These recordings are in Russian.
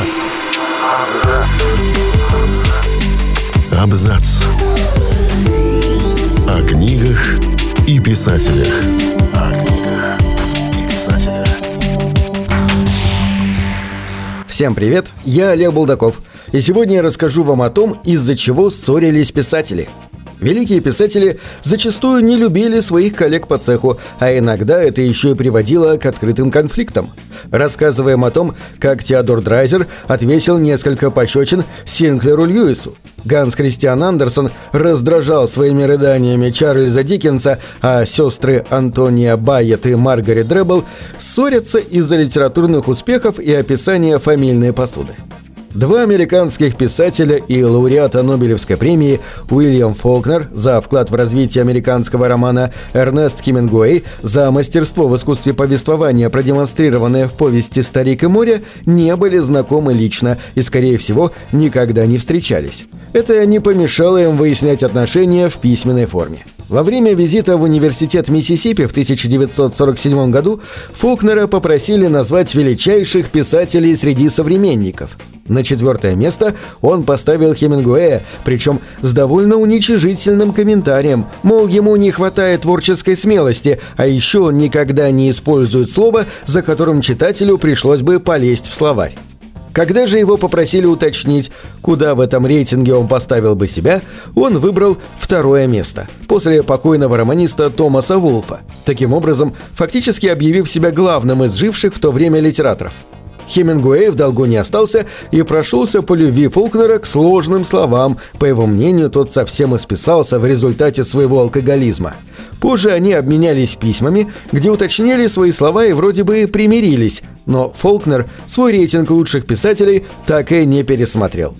Абзац. Абзац. О книгах и писателях. Всем привет, я Олег Булдаков, и сегодня я расскажу вам о том, из-за чего ссорились писатели – Великие писатели зачастую не любили своих коллег по цеху, а иногда это еще и приводило к открытым конфликтам. Рассказываем о том, как Теодор Драйзер отвесил несколько пощечин Синклеру Льюису. Ганс Кристиан Андерсон раздражал своими рыданиями Чарльза Диккенса, а сестры Антония Байет и Маргарет Дребл ссорятся из-за литературных успехов и описания фамильной посуды. Два американских писателя и лауреата Нобелевской премии Уильям Фолкнер за вклад в развитие американского романа, Эрнест Хемингуэй за мастерство в искусстве повествования, продемонстрированное в повести «Старик и море», не были знакомы лично и, скорее всего, никогда не встречались. Это не помешало им выяснять отношения в письменной форме. Во время визита в университет Миссисипи в 1947 году Фолкнера попросили назвать величайших писателей среди современников – на четвертое место он поставил Хемингуэя, причем с довольно уничижительным комментарием, мол, ему не хватает творческой смелости, а еще он никогда не использует слово, за которым читателю пришлось бы полезть в словарь. Когда же его попросили уточнить, куда в этом рейтинге он поставил бы себя, он выбрал второе место, после покойного романиста Томаса Вулфа, таким образом фактически объявив себя главным из живших в то время литераторов – Хемингуэй в долгу не остался и прошелся по любви Фолкнера к сложным словам. По его мнению, тот совсем исписался в результате своего алкоголизма. Позже они обменялись письмами, где уточнили свои слова и вроде бы примирились, но Фолкнер свой рейтинг лучших писателей так и не пересмотрел.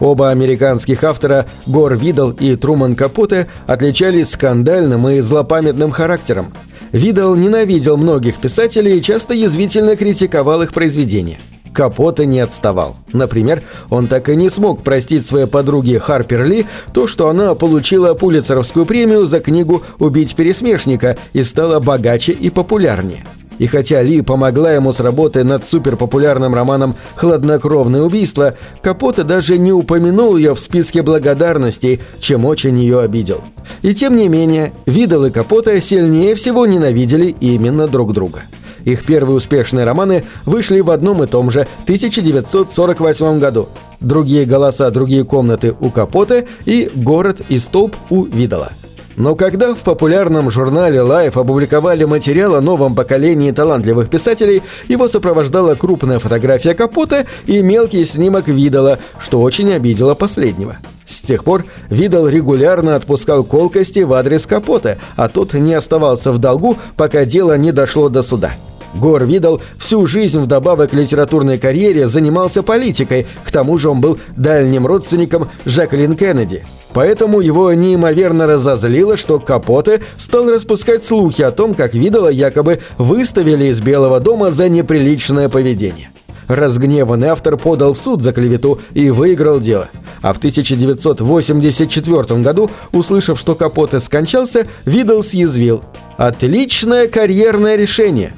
Оба американских автора, Гор Видал и Труман Капоте, отличались скандальным и злопамятным характером – Видал ненавидел многих писателей и часто язвительно критиковал их произведения. Капота не отставал. Например, он так и не смог простить своей подруге Харпер Ли то, что она получила Пулицеровскую премию за книгу «Убить пересмешника» и стала богаче и популярнее. И хотя Ли помогла ему с работой над суперпопулярным романом «Хладнокровное убийство», Капоте даже не упомянул ее в списке благодарностей, чем очень ее обидел. И тем не менее, Видал и Капоте сильнее всего ненавидели именно друг друга. Их первые успешные романы вышли в одном и том же 1948 году. Другие голоса, другие комнаты у Капоте и Город и столб у Видала. Но когда в популярном журнале Life опубликовали материал о новом поколении талантливых писателей, его сопровождала крупная фотография Капота и мелкий снимок Видала, что очень обидело последнего. С тех пор Видал регулярно отпускал колкости в адрес Капота, а тот не оставался в долгу, пока дело не дошло до суда. Гор Видал всю жизнь вдобавок к литературной карьере занимался политикой, к тому же он был дальним родственником Жаклин Кеннеди. Поэтому его неимоверно разозлило, что Капоте стал распускать слухи о том, как Видала якобы выставили из Белого дома за неприличное поведение. Разгневанный автор подал в суд за клевету и выиграл дело. А в 1984 году, услышав, что Капоте скончался, Видал съязвил. «Отличное карьерное решение!»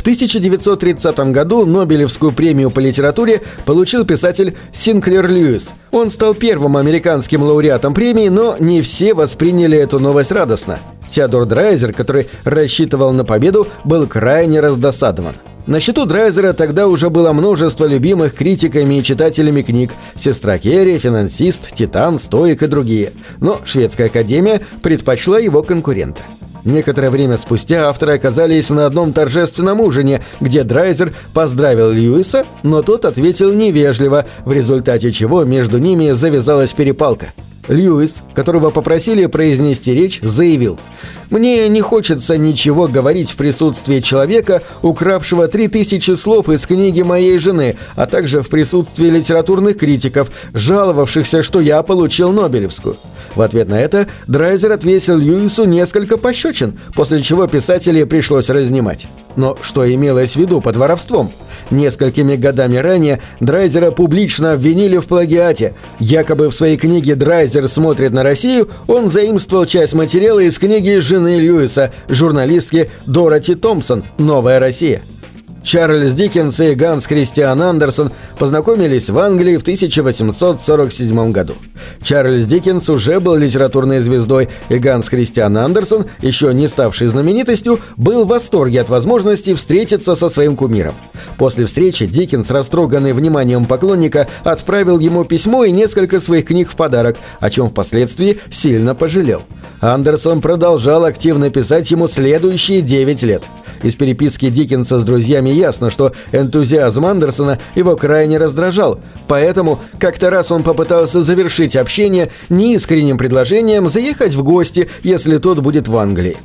В 1930 году Нобелевскую премию по литературе получил писатель Синклер Льюис. Он стал первым американским лауреатом премии, но не все восприняли эту новость радостно. Теодор Драйзер, который рассчитывал на победу, был крайне раздосадован. На счету Драйзера тогда уже было множество любимых критиками и читателями книг «Сестра Керри», «Финансист», «Титан», «Стоик» и другие. Но Шведская академия предпочла его конкурента. Некоторое время спустя авторы оказались на одном торжественном ужине, где Драйзер поздравил Льюиса, но тот ответил невежливо, в результате чего между ними завязалась перепалка. Льюис, которого попросили произнести речь, заявил «Мне не хочется ничего говорить в присутствии человека, укравшего три тысячи слов из книги моей жены, а также в присутствии литературных критиков, жаловавшихся, что я получил Нобелевскую. В ответ на это Драйзер отвесил Льюису несколько пощечин, после чего писателей пришлось разнимать. Но что имелось в виду под воровством? Несколькими годами ранее Драйзера публично обвинили в плагиате. Якобы в своей книге «Драйзер смотрит на Россию» он заимствовал часть материала из книги жены Льюиса, журналистки Дороти Томпсон «Новая Россия». Чарльз Диккенс и Ганс Кристиан Андерсон познакомились в Англии в 1847 году. Чарльз Диккенс уже был литературной звездой, и Ганс Кристиан Андерсон, еще не ставший знаменитостью, был в восторге от возможности встретиться со своим кумиром. После встречи Диккенс, растроганный вниманием поклонника, отправил ему письмо и несколько своих книг в подарок, о чем впоследствии сильно пожалел. Андерсон продолжал активно писать ему следующие 9 лет – из переписки Диккенса с друзьями ясно, что энтузиазм Андерсона его крайне раздражал, поэтому как-то раз он попытался завершить общение неискренним предложением заехать в гости, если тот будет в Англии.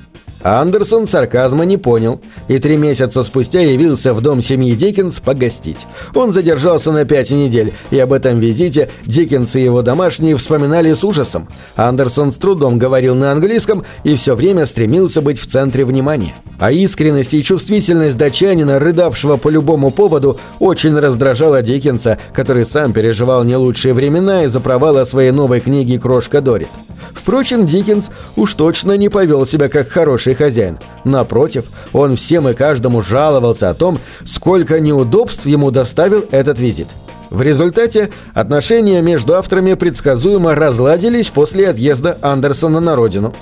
Андерсон сарказма не понял и три месяца спустя явился в дом семьи Диккенс погостить. Он задержался на пять недель, и об этом визите Диккенс и его домашние вспоминали с ужасом. Андерсон с трудом говорил на английском и все время стремился быть в центре внимания. А искренность и чувствительность датчанина, рыдавшего по любому поводу, очень раздражала Диккенса, который сам переживал не лучшие времена из-за провала своей новой книги «Крошка Дорит». Впрочем, Диккенс уж точно не повел себя как хороший хозяин. Напротив, он всем и каждому жаловался о том, сколько неудобств ему доставил этот визит. В результате отношения между авторами предсказуемо разладились после отъезда Андерсона на родину.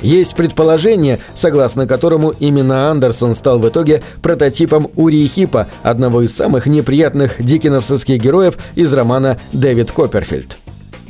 Есть предположение, согласно которому именно Андерсон стал в итоге прототипом Урии Хипа, одного из самых неприятных диккенсовских героев из романа «Дэвид Копперфильд».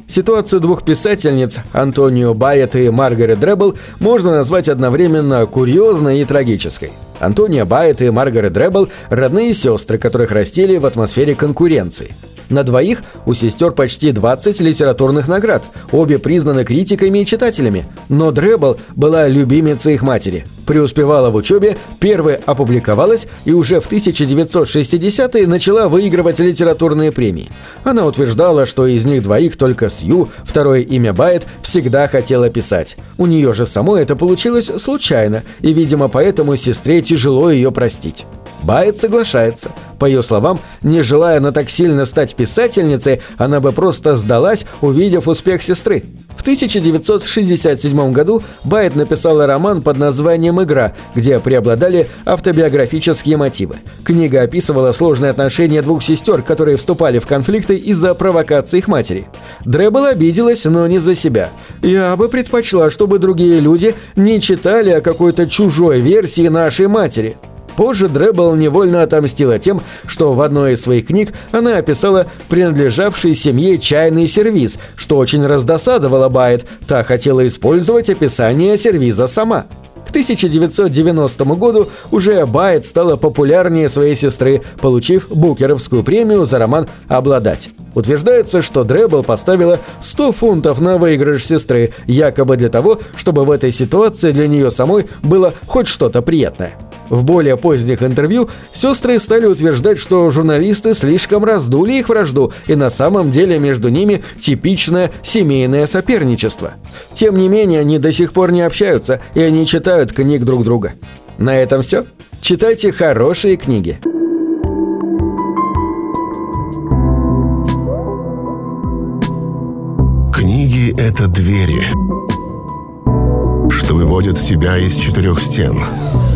Ситуацию двух писательниц, Антонио Байет и Маргарет Дребл, можно назвать одновременно курьезной и трагической. Антонио Байет и Маргарет Дребл – родные сестры, которых растили в атмосфере конкуренции – на двоих у сестер почти 20 литературных наград, обе признаны критиками и читателями. Но Дребл была любимицей их матери. Преуспевала в учебе, первая опубликовалась и уже в 1960-е начала выигрывать литературные премии. Она утверждала, что из них двоих только Сью, второе имя Байет, всегда хотела писать. У нее же самой это получилось случайно, и, видимо, поэтому сестре тяжело ее простить. Байет соглашается. По ее словам, не желая на так сильно стать писательницей, она бы просто сдалась, увидев успех сестры. В 1967 году Байт написала роман под названием «Игра», где преобладали автобиографические мотивы. Книга описывала сложные отношения двух сестер, которые вступали в конфликты из-за провокаций их матери. Дребл обиделась, но не за себя. «Я бы предпочла, чтобы другие люди не читали о какой-то чужой версии нашей матери», Позже Дребл невольно отомстила тем, что в одной из своих книг она описала принадлежавший семье чайный сервиз, что очень раздосадовало Байет, та хотела использовать описание сервиза сама. К 1990 году уже Байет стала популярнее своей сестры, получив Букеровскую премию за роман «Обладать». Утверждается, что Дребл поставила 100 фунтов на выигрыш сестры, якобы для того, чтобы в этой ситуации для нее самой было хоть что-то приятное. В более поздних интервью сестры стали утверждать, что журналисты слишком раздули их вражду, и на самом деле между ними типичное семейное соперничество. Тем не менее, они до сих пор не общаются, и они читают книг друг друга. На этом все. Читайте хорошие книги. Книги — это двери, что выводят тебя из четырех стен —